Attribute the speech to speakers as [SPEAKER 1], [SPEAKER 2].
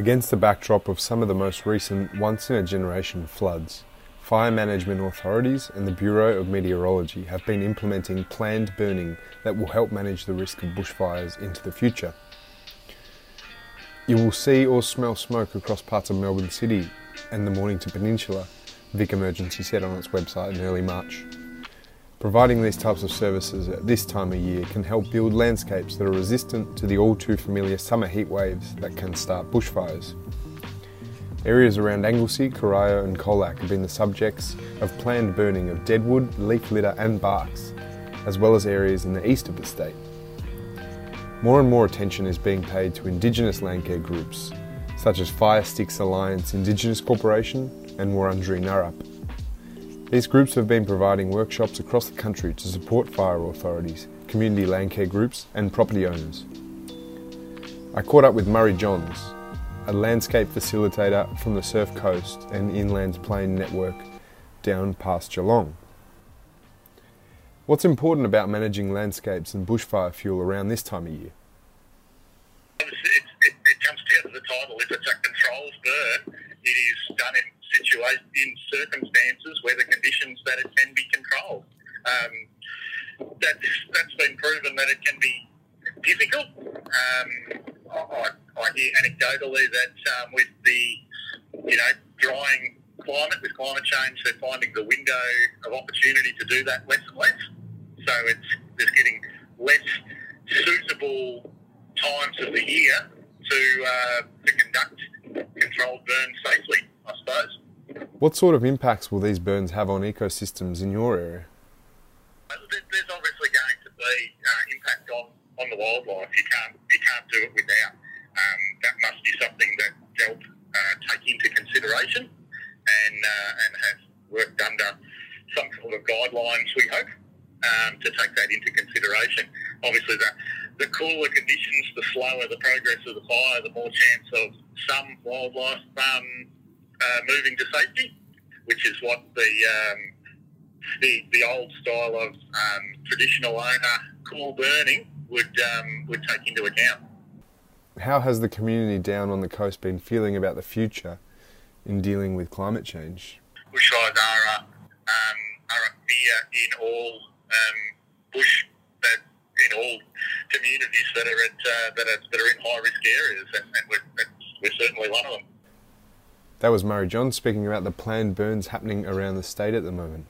[SPEAKER 1] Against the backdrop of some of the most recent once in a generation floods, fire management authorities and the Bureau of Meteorology have been implementing planned burning that will help manage the risk of bushfires into the future. You will see or smell smoke across parts of Melbourne City and the Mornington Peninsula, Vic Emergency said on its website in early March. Providing these types of services at this time of year can help build landscapes that are resistant to the all too familiar summer heat waves that can start bushfires. Areas around Anglesea, Corio, and Colac have been the subjects of planned burning of deadwood, leaf litter, and barks, as well as areas in the east of the state. More and more attention is being paid to Indigenous landcare groups, such as Fire Sticks Alliance Indigenous Corporation and Wurundjeri Ngarrap. These groups have been providing workshops across the country to support fire authorities, community landcare groups, and property owners. I caught up with Murray Johns, a landcare facilitator from the Surf Coast and Inland Plain Network down past Geelong. What's important about managing landscapes and bushfire fuel around this time of year?
[SPEAKER 2] It, it, it comes down to the title. If it's a controlled burn, it is done in in circumstances where the conditions that it can be controlled. Um, that's that's been proven that it can be difficult. Um, I, I hear anecdotally that um, with the you know drying climate, with climate change, they're finding the window of opportunity to do that less and less. So it's there's getting less suitable times of the year to uh, to conduct controlled burns safely. I suppose.
[SPEAKER 1] What sort of impacts will these burns have on ecosystems in your area?
[SPEAKER 2] There's obviously going to be uh, impact on, on the wildlife. You can't you can't do it without. Um, that must be something that DELWP uh, take into consideration and uh, and have worked under some sort of guidelines. We hope um, to take that into consideration. Obviously, the the cooler conditions, the slower the progress of the fire, the more chance of some wildlife um, uh, moving to safety, which is what the um, the, the old style of um, traditional owner cool burning would um, would take into account.
[SPEAKER 1] How has the community down on the coast been feeling about the future in dealing with climate change?
[SPEAKER 2] Bushfires are a, um, are a fear in all um, bush uh, in all communities that are at uh, that are that are in high risk areas, and, and we're, we're certainly one of them.
[SPEAKER 1] That was Murray Johns speaking about the planned burns happening around the state at the moment.